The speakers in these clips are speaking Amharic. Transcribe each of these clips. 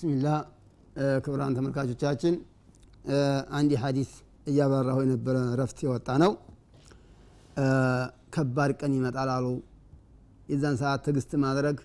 ብስሚላህ ክቡራን ተመልካቾቻችን አንድ ሀዲስ እያበራሁ የነበረ ረፍት የወጣ ነው። ከባድ ቀን ይመጣል አሉ። የዛን ሰዓት ትግስት ማድረግ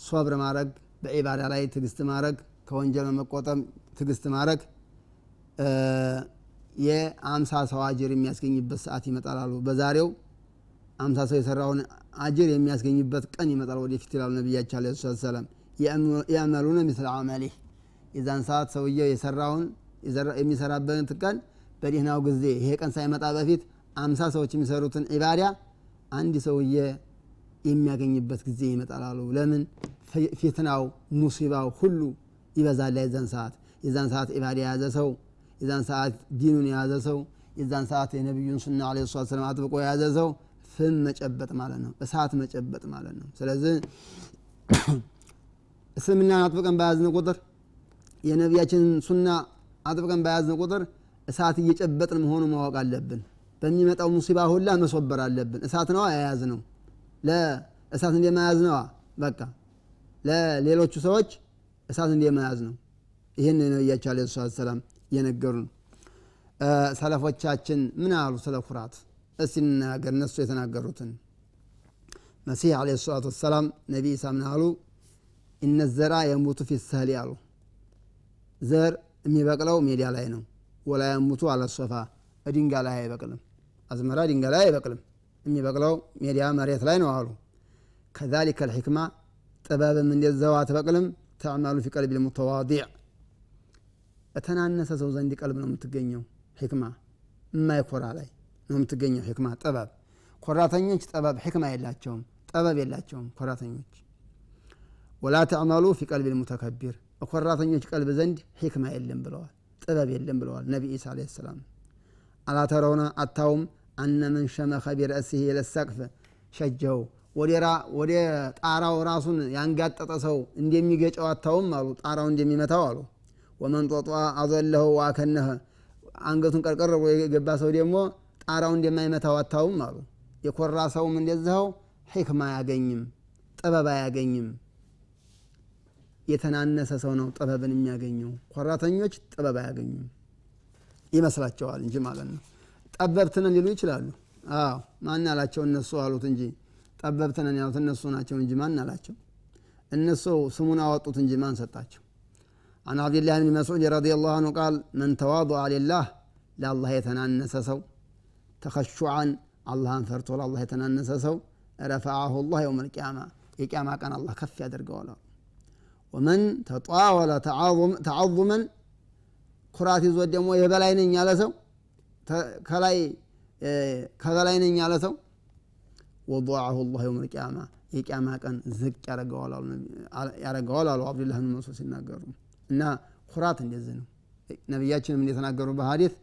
ሶብር ማድረግ በዒባዳ ላይ ትግስት ማድረግ ከወንጀል መቆጠብ ትግስት ማድረግ የአምሳ ሰው አጅር የሚያስገኝበት ሰዓት ይመጣል አሉ። በዛሬው አምሳ ሰው የሰራውን አጅር የሚያስገኝበት ቀን ይመጣል ወደፊት ይላሉ ነቢያቸው አለ ሰላም የአመሉነ ምስል አመሊህ የዛን ሰዓት ሰውየው የሰራውን የሚሰራበትን ቀን በደህናው ጊዜ ይሄ ቀን ሳይመጣ በፊት አምሳ ሰዎች የሚሰሩትን ዒባዳ አንድ ሰውዬ የሚያገኝበት ጊዜ ይመጣል አሉ ለምን? ፊትናው ሙሲባው ሁሉ ይበዛል የዛን ሰዓት። የዛን ሰዓት ዒባዳ የያዘ ሰው የዛን ሰዓት ዲኑን የያዘ ሰው የዛን ሰዓት የነቢዩን ሱና አለ ሰላት ሰላም አጥብቆ የያዘ ሰው ፍም መጨበጥ ማለት ነው እሳት መጨበጥ ማለት ነው። ስለዚህ እስልምናን አጥብቀን በያዝን ቁጥር የነቢያችንን ሱና አጥብቀን በያዝን ቁጥር እሳት እየጨበጥን መሆኑ ማወቅ አለብን። በሚመጣው ሙሲባ ሁላ መሶበር አለብን። እሳት ነዋ የያዝ ነው ለእሳት እንደመያዝ ነዋ። በቃ ለሌሎቹ ሰዎች እሳት እንደመያዝ ነው። ይህን ነቢያቸው አለ ሰላት ሰላም እየነገሩን ሰለፎቻችን ምን አሉ? ስለ ኩራት እስቲ እንናገር። እነሱ የተናገሩትን መሲህ አለ ሰላቱ ወሰላም ነቢ ኢሳ ምን አሉ እነ ዘራ የሙቱ ሰህሊ አሉ ዘር የሚበቅለው ሜዲያ ላይ ነው። ወላ የሙቱ አለሶፋ ድንጋ ላይ አይበቅልም። አዝመራ ድንጋ ላይ አይበቅልም። የሚበቅለው ሜዲያ መሬት ላይ ነው አሉ። ከዛሊከ ልሕክማ ጥበብም እንደዛው አትበቅልም። ተዕመሉ ፊ ቀልቢ ልሙተዋዲዕ በተናነሰ ሰው ዘንድ ቀልብ ነው የምትገኘው ሕክማ። የማይኮራ ላይ ነው የምትገኘው ሕክማ። ጥበብ። ኮራተኞች ጥበብ ሕክማ የላቸውም። ጥበብ የላቸውም ኮራተኞች ወላ ተዕመሉ ፊ ቀልቢ ልሙተከቢር በኮራተኞች ቀልብ ዘንድ ሕክማ የለም ብለዋል ጥበብ የለም ብለዋል ነቢ ኢሳ አለ ሰላም። አላተረውነ አታውም አነ መን ሸመኸ ቢረእሲህ የለሰቅፍ ሸጀው ወደ ጣራው ራሱን ያንጋጠጠ ሰው እንደሚገጨው አታውም አሉ ጣራው እንደሚመታው አሉ። ወመን ጦጧ አዘለሁ ዋከነህ አንገቱን ቀርቀር ብሎ የገባ ሰው ደግሞ ጣራው እንደማይመታው አታውም አሉ። የኮራ ሰውም እንደዚኸው ሕክማ አያገኝም ጥበብ አያገኝም የተናነሰ ሰው ነው ጥበብን የሚያገኘው ኮራተኞች ጥበብ አያገኙም ይመስላቸዋል እንጂ ማለት ነው ጠበብትነን ሊሉ ይችላሉ አዎ ማን አላቸው እነሱ አሉት እንጂ ጠበብትነን ያሉት እነሱ ናቸው እንጂ ማን አላቸው እነሱ ስሙን አወጡት እንጂ ማን ሰጣቸው عن عبد الله بن مسعود رضي الله عنه قال من تواضع لله لا الله يتنانس سو تخشعا الله انفرت الله يتنانس سو رفعه الله يوم القيامة القيامة كان الله كف يدرقه ወመን ተጣወለ ተዓظመን ኩራት ይዞት ደግሞ የበላይ ነኝ ያለ ሰው ከላይ ከበላይ ነኝ ያለ ሰው ወضዓሁ ላህ የውም ልቅያማ የቅያማ ቀን ዝቅ ያደረገዋል አሉ አብዱላህ ብን መስዑድ ሲናገሩ። እና ኩራት እንደዚህ ነው። ነቢያችንም እንደተናገሩ በሀዲት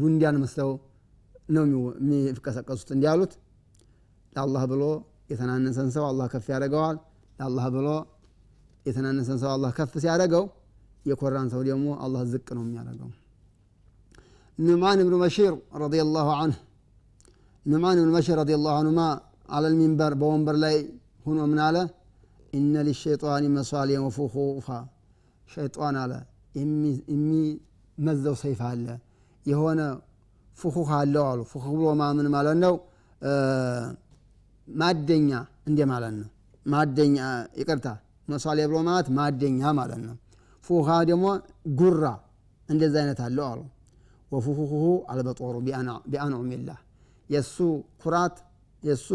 ጉንዳን መስለው ነው የሚቀሰቀሱት እንዲያሉት ለአላህ ብሎ የተናነሰን ሰው አላህ ከፍ ያደረገዋል የተናነሰን ሰው አላህ ከፍ ሲያደረገው የኮራን ሰው ደግሞ አላህ ዝቅ ነው የሚያደርገው። ኑማን ብኑ በሺር ረዲየላሁ አንህ ኑማን ብኑ በሺር ረዲየላሁ አንሁማ አለል በወንበር ላይ ሁኖ ምን አለ? ኢነ ሊሸይጣን መሷሊያ ወፉኹፋ። ሸይጣን አለ የሚመዘው ሰይፍ አለ የሆነ ፉኹህ አለው አሉ። ፉኹህ ብሎ ማምን ማለት ነው ማደኛ እንደ ማለት ነው። ማደኛ ይቅርታ መሷሊያ ብሎ ማለት ማደኛ ማለት ነው። ፉሃ ደግሞ ጉራ እንደዚ አይነት አለው አሉ። ወፉሁሁ አልበጦሩ ቢአንዑሚላህ የእሱ ኩራት የእሱ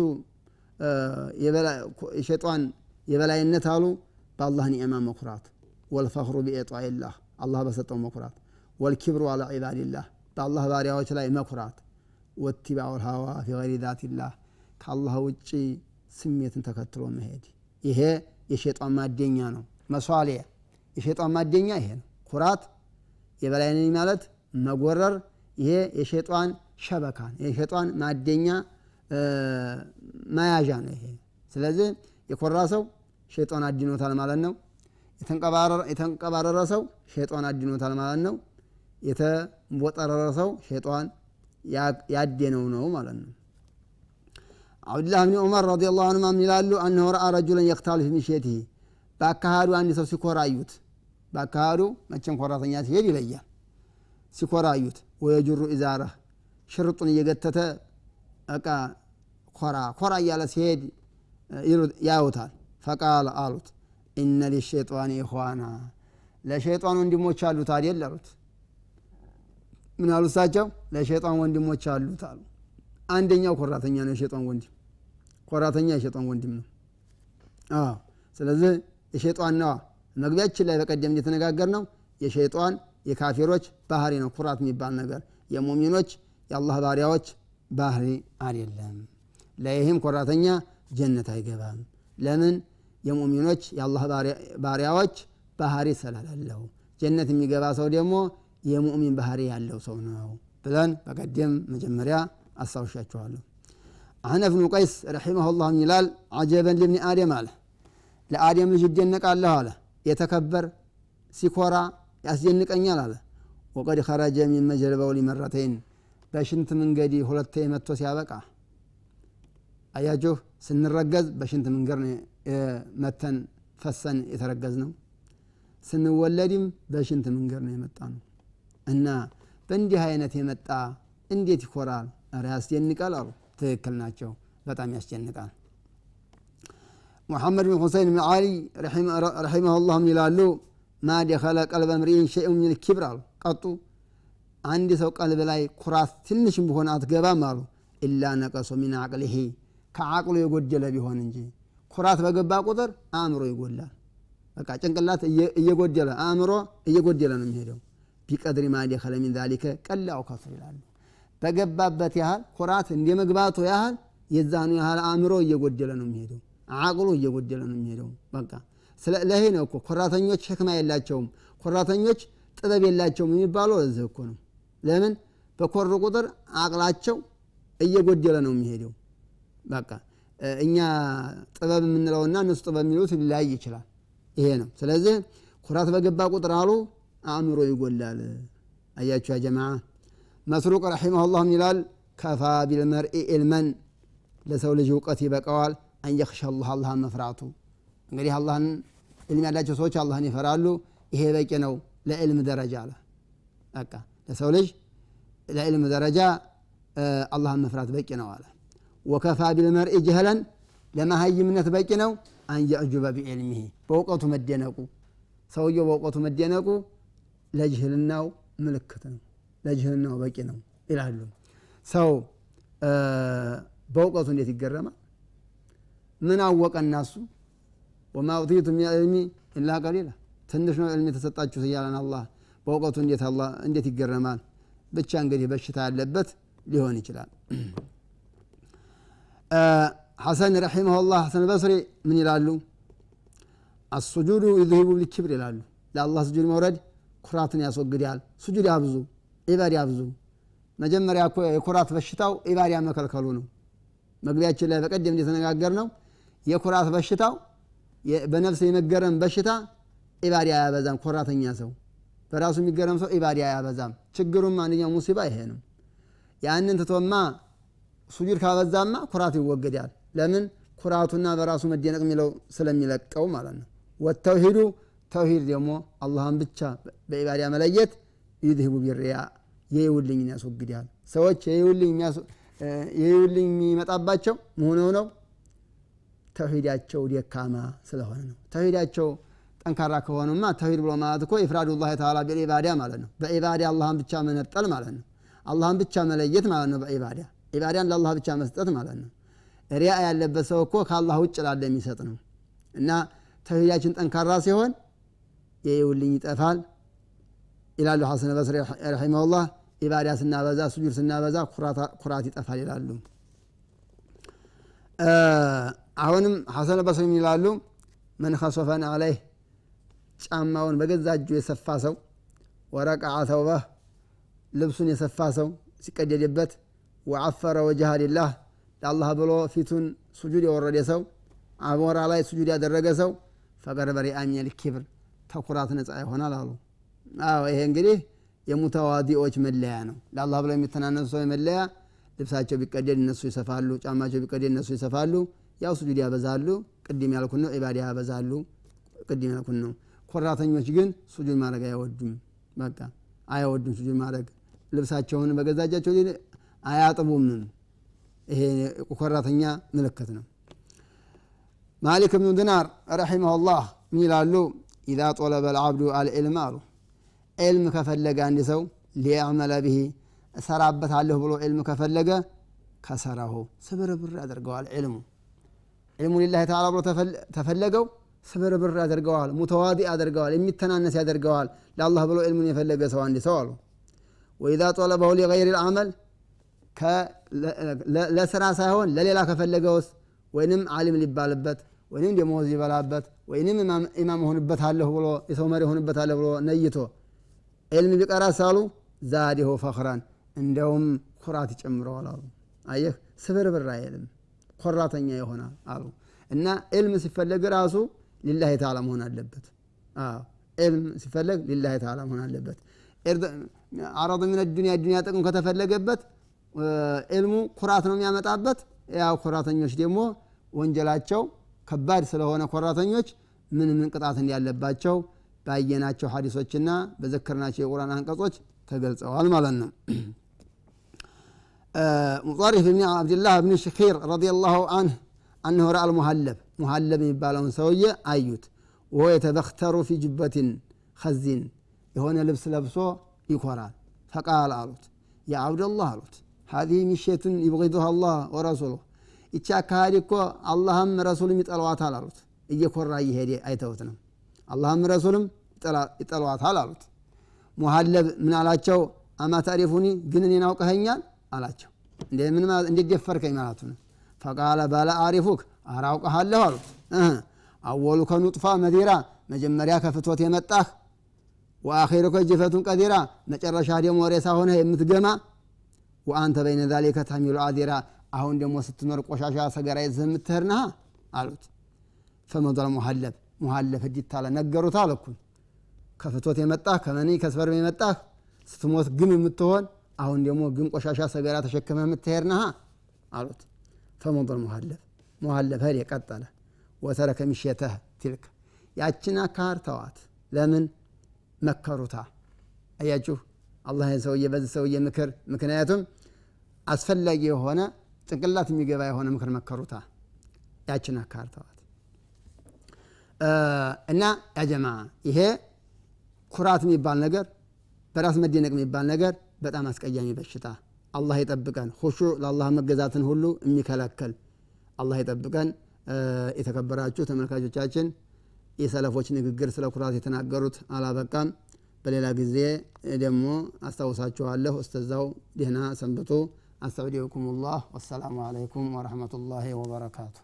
የሸጧን የበላይነት አሉ። በአላህ ኒዕማ መኩራት። ወልፈኽሩ ቢኢጣኢላህ አላህ በሰጠው መኩራት። ወልኪብሩ አላ ዒባድላህ በአላህ ባሪያዎች ላይ መኩራት። ወትባዑ ልሃዋ ፊ ገይሪ ዛትላህ ከአላህ ውጭ ስሜትን ተከትሎ መሄድ። ይሄ የሸጧን ማደኛ ነው። መሷሊያ የሸጧን ማደኛ ይሄ ነው። ኩራት የበላይ ነኝ ማለት መጎረር ይሄ የሸጧን ሸበካን የሸጧን ማደኛ መያዣ ነው ይሄ። ስለዚህ የኮራ ሰው ሸጧን አድኖታል ማለት ነው። የተንቀባረረ ሰው ሸጧን አድኖታል ማለት ነው። የተንቦጠረረ ሰው ሸጧን ያደነው ነው ማለት ነው አብዱላህ ብን ዑመር ረዲ ላሁ አንማ ምን ይላሉ አነሁ ረአ ረጁለን የክታሉ ፊ በአካሃዱ አንድ ሰው ሲኮራ አዩት። በአካሃዱ መቼም ኮራተኛ ሲሄድ ይለያል። ሲኮራዩት ወየጅሩ ኢዛረህ ሽርጡን እየገተተ እቃ ኮራ ኮራ እያለ ሲሄድ ያዩታል። ፈቃል አሉት ኢነ ሊሸይጣን ኢኽዋና ለሸይጣን ወንድሞች አሉት አደል አሉት ምን አሉ እሳቸው? ለሸይጣን ወንድሞች አሉት አሉ አንደኛው ኮራተኛ ነው የሸይጣን ወንድም። ኮራተኛ የሸይጣን ወንድም ነው። ስለዚህ ነዋ። መግቢያችን ላይ በቀደም እንደተነጋገር ነው የሸይጣን የካፊሮች ባህሪ ነው። ኩራት የሚባል ነገር። የሙሚኖች የአላህ ባሪያዎች ባህሪ አይደለም። ለይህም ኮራተኛ ጀነት አይገባም። ለምን? የሙሚኖች የአላህ ባሪያዎች ባህሪ ስላላለው ጀነት የሚገባ ሰው ደግሞ የሙእሚን ባህሪ ያለው ሰው ነው ብለን በቀደም መጀመሪያ አስታውሻችኋለሁ አህነፍ ብኑ ቀይስ ረሒመሁ ይላል አጀበን ልብኒ አደም አለ። ለአደም ልጅ ይደነቃለሁ አለ። የተከበር ሲኮራ ያስደንቀኛል አለ። ወቀድ ኸረጀ ሚን መጀልበው ሊመረተይን በሽንት መንገድ ሁለቴ መጥቶ ሲያበቃ አያችሁ ስንረገዝ በሽንት መንገድ መተን ፈሰን የተረገዝ ነው ስንወለድም በሽንት መንገድ ነው የመጣ ነው እና በእንዲህ አይነት የመጣ እንዴት ይኮራል ኧረ ያስደንቃል አሉ ትክክል ናቸው። በጣም ያስደንቃል ሙሐመድ ብን ሁሰይን ብን ዓሊ ረሒመሁ ላህ ይላሉ? ማ ደኸለ ቀልበ ምርኢን ሸይኡ ምን ኪብር አሉ። ቀጡ። አንድ ሰው ቀልብ ላይ ኩራት ትንሽም ቢሆን አትገባም አሉ። ኢላ ነቀሶ ሚን አቅሊሂ ከአቅሉ የጎደለ ቢሆን እንጂ። ኩራት በገባ ቁጥር አእምሮ ይጎላል በቃ ጭንቅላት እየጎደለ አእምሮ እየጎደለ ነው የሚሄደው። ቢቀድሪ ማ ደኸለ ሚን ዛሊከ ቀላው ከፍር ይላሉ በገባበት ያህል ኩራት እንደ መግባቱ ያህል የዛኑ ያህል አእምሮ እየጎደለ ነው የሚሄደው አቅሉ እየጎደለ ነው የሚሄደው። በቃ ለይሄ ነው እኮ ኮራተኞች ሸክማ የላቸውም ኮራተኞች ጥበብ የላቸውም የሚባለው ለዚህ እኮ ነው። ለምን? በኮሩ ቁጥር አቅላቸው እየጎደለ ነው የሚሄደው። በቃ እኛ ጥበብ የምንለውና እነሱ ጥበብ የሚሉት ሊለያይ ይችላል። ይሄ ነው። ስለዚህ ኩራት በገባ ቁጥር አሉ አእምሮ ይጎላል አያችሁ ያ ጀማ መስሩቅ ረሒመሁ ላህ ይላል ከፋ ቢልመርኢ ኢልመን ለሰው ልጅ እውቀት ይበቀዋል አንየክሻ አላህ አላህን መፍራቱ። እንግዲህ አላህን ዕልም ያላቸው ሰዎች አላህን ይፈራሉ። ይሄ በቂ ነው። ለዕልም ደረጃ አለ። በቃ ለሰው ልጅ ለዕልም ደረጃ አላህን መፍራት በቂ ነው አለ። ወከፋ ቢልመርኢ ጀህለን ለመሀይምነት በቂ ነው። አንየዕጁበ ቢዕልሚሂ በእውቀቱ መደነቁ። ሰውየው በእውቀቱ መደነቁ ለጅህልናው ምልክት ነው ለጅህልናው በቂ ነው ይላሉ። ሰው በእውቀቱ እንዴት ይገረማል? ምን አወቀ እናሱ? ወማ ኡቲቱ ሚን ዕልሚ ኢላ ቀሊላ። ትንሽ ነው ዕልም የተሰጣችሁት እያለን አላህ በእውቀቱ እንዴት ይገረማል? ብቻ እንግዲህ በሽታ ያለበት ሊሆን ይችላል። ሐሰን ረሒመሁ ላህ ሐሰን በስሪ ምን ይላሉ? አሱጁዱ ዩዝሂቡ ልክብር ይላሉ። ለአላህ ስጁድ መውረድ ኩራትን ያስወግዳል። ስጁድ ያብዙ ኢባዳ ያብዙ። መጀመሪያ የኩራት በሽታው ኢባዳ መከልከሉ ነው። መግቢያችን ላይ በቀደም እንደተነጋገር ነው የኩራት በሽታው በነፍስ የመገረም በሽታ ኢባዳ አያበዛም። ኮራተኛ ሰው በራሱ የሚገረም ሰው ኢባዳ አያበዛም። ችግሩም አንደኛው ሙሲባ ይሄ ነው። ያንን ትቶማ ሱጁድ ካበዛማ ኩራት ይወገዳል። ለምን? ኩራቱና በራሱ መደነቅ የሚለው ስለሚለቀው ማለት ነው። ወተውሂዱ ተውሂድ ደግሞ አላህን ብቻ በኢባዳ መለየት ዩዝሂቡ ቢሪያ የይውልኝን ያስወግዳል ሰዎች የይውልኝ የሚመጣባቸው መሆነው ነው? ተውሂዳቸው ደካማ ስለሆነ ነው። ተውሂዳቸው ጠንካራ ከሆኑማ ተውሂድ ብሎ ማለት እኮ ኢፍራዱላህ ተዓላ ቢልኢባዳ ማለት ነው። በኢባዳ አላህን ብቻ መነጠል ማለት ነው። አላህን ብቻ መለየት ማለት ነው። በኢባዳ ኢባዳን ለአላህ ብቻ መስጠት ማለት ነው። ሪያ ያለበት ሰው እኮ ከአላህ ውጭ ላለ የሚሰጥ ነው። እና ተውሂዳችን ጠንካራ ሲሆን የይውልኝ ይጠፋል ይላሉ ሐሰን በስሪ ረሒመሁላህ ኢባዳ ስናበዛ ሱጁድ ስናበዛ ኩራት ይጠፋል ይላሉ። አሁንም ሐሰን በስሪ ይላሉ? መን ከሶፈን አለይህ ጫማውን በገዛ እጁ የሰፋ ሰው ወረቀዓ ተውበህ ልብሱን የሰፋ ሰው ሲቀደድበት وعفر وجهه لله ለአላህ ብሎ ፊቱን ሱጁድ የወረደ ሰው አፈር ላይ ሱጁድ ያደረገ ሰው فقد برئ من الكبر ተኩራት ነፃ ይሆናል አሉ። አዎ ይሄ እንግዲህ የሙተዋዲዎች መለያ ነው። ለአላህ ብለው የሚተናነሱ ሰው መለያ ልብሳቸው ቢቀደድ እነሱ ይሰፋሉ ጫማቸው ቢቀደድ እነሱ ይሰፋሉ። ያው ሱጁድ ያበዛሉ። ቅድም ያልኩን ነው ኢባዳ ያበዛሉ። ቅድም ያልኩን ነው። ኮራተኞች ግን ሱጁድ ማድረግ አይወዱም። በቃ አይወዱም ሱጁድ ማድረግ። ልብሳቸውን በገዛጃቸው አያጥቡም ይሄ ኮራተኛ ምልክት ነው። ማሊክ ብኑ ዲናር ረሒመሁላህ ምን ይላሉ? ኢዛ ጦለበ ልዓብዱ አልዕልም አሉ ዕልም ከፈለገ አንድ ሰው ሊያዕመለ ብሂ እሰራበታለሁ ብሎ ዕልም ከፈለገ ከሰራሁ ስብርብር ያደርገዋል ዕልሙ ዕልሙ ሊላህ ተዓላ ብሎ ተፈለገው ስብርብር ያደርገዋል ሙተዋዲ ያደርገዋል የሚተናነስ ያደርገዋል። ለአላህ ብሎ ዕልሙን የፈለገ ሰው አንድ ሰው አሉ። ወኢዛ ጦለበሁ ሊገይር ልዓመል ለስራ ሳይሆን ለሌላ ከፈለገውስ? ወይንም አሊም ሊባልበት ወይንም ደሞዝ ሊበላበት ወይንም ኢማም ሆንበታለሁ ብሎ የሰው መሪ ሆንበታለሁ ብሎ ነይቶ ዕልም ቢቀራ ሳሉ ዛዲሁ ፈኽራን እንደውም ኩራት ይጨምረዋል አሉ። አየህ ስብርብር አይልም ኮራተኛ ይሆናል አሉ። እና ዕልም ሲፈለግ ራሱ ሊላህ ተዓላ መሆን አለበት። ዕልም ሲፈለግ ሊላህ ተዓላ መሆን አለበት። አረዱ ምን ዱኒያ ዱኒያ ጥቅም ከተፈለገበት ዕልሙ ኩራት ነው የሚያመጣበት። ያው ኮራተኞች ደግሞ ወንጀላቸው ከባድ ስለሆነ ኮራተኞች ምን ምን ቅጣት እንዳለባቸው ባየናቸው ሀዲሶችና በዘከርናቸው የቁርአን አንቀጾች ተገልጸዋል ማለት ነው። ሙጣሪፍ ብኒ አብድላህ ብኒ ሽኪር ረዲላሁ አንህ አነሁ ረአል ሙሃለብ ሙሃለብ የሚባለውን ሰውየ አዩት። ወሆ የተበክተሩ ፊ ጅበትን ከዚን የሆነ ልብስ ለብሶ ይኮራል። ፈቃል አሉት። ያ አብደላህ አሉት። ሀዚህ ሚሸቱን ይብغضها الله ወረሱሉህ ይቺ አካሃዲ እኮ አላህም ረሱልም ይጠለዋታል አሉት። እየኮራ እየሄደ አይተውት ነው። አላህም ረሱልም ይጠሏታል አሉት። ሙሀለብ ምን አላቸው? አማ ግን እኔን አውቀኸኛል? አላቸው። እንዴት ደፈርከኝ ማለቱ ነው? ፈቃለ ባለ አሪፉክ አራውቀሃለሁ አሉት። አወሉ ከኑጥፋ መዲራ መጀመሪያ ከፍቶት የመጣህ ወአኺሩ ከጅፈቱን ቀዲራ መጨረሻ ደግሞ ሬሳ ሆነህ የምትገማ ወአንተ በይነ ዛሊከ ተሚሉ አዲራ አሁን ደግሞ ስትኖር ቆሻሻ ሰገራ ይዘህ የምትሄድ ነሃ አሉት። ፈመዶል ሙሀለብ ህዲት አለ ነገሩት አለኩን ከፍቶት የመጣህ ከመኒ ከስበርም የመጣህ ስትሞት ግም የምትሆን አሁን ደግሞ ግም ቆሻሻ ሰገራ ተሸክመ የምትሄድ ነሃ አሉት። ሙሀለብ ሙሀለብ ሄድ የቀጠለ ወተረከ ሚሸተህ ትልክ። ያችን አካር ተዋት። ለምን? መከሩታ። አያችሁ? አላህ ሰውዬ በዚህ ሰውዬ ምክር ምክንያቱም አስፈላጊ የሆነ ጭንቅላት የሚገባ የሆነ ምክር መከሩታ። ያችን አካር ተዋት እና ያጀማ ይሄ ኩራት የሚባል ነገር በራስ መደነቅ የሚባል ነገር በጣም አስቀያሚ በሽታ። አላህ ይጠብቀን። ሁሹ ለአላህ መገዛትን ሁሉ የሚከለከል አላህ ይጠብቀን። የተከበራችሁ ተመልካቾቻችን የሰለፎች ንግግር ስለ ኩራት የተናገሩት አላበቃም። በሌላ ጊዜ ደግሞ አስታውሳችኋለሁ። እስተዛው ደህና ሰንብቱ። አስተውዲኩም ላህ ወሰላሙ አለይኩም ወረሕመቱላሂ ወበረካቱ